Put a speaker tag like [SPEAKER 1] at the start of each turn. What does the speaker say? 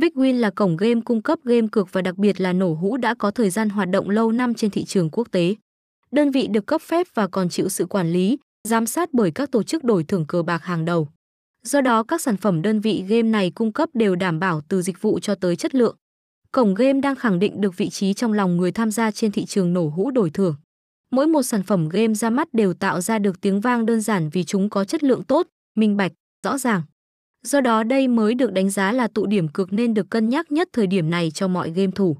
[SPEAKER 1] Bigwin là cổng game cung cấp game cược và đặc biệt là nổ hũ đã có thời gian hoạt động lâu năm trên thị trường quốc tế. Đơn vị được cấp phép và còn chịu sự quản lý, giám sát bởi các tổ chức đổi thưởng cờ bạc hàng đầu. Do đó các sản phẩm đơn vị game này cung cấp đều đảm bảo từ dịch vụ cho tới chất lượng. Cổng game đang khẳng định được vị trí trong lòng người tham gia trên thị trường nổ hũ đổi thưởng. Mỗi một sản phẩm game ra mắt đều tạo ra được tiếng vang đơn giản vì chúng có chất lượng tốt, minh bạch, rõ ràng. Do đó đây mới được đánh giá là tụ điểm cược nên được cân nhắc nhất thời điểm này cho mọi game thủ.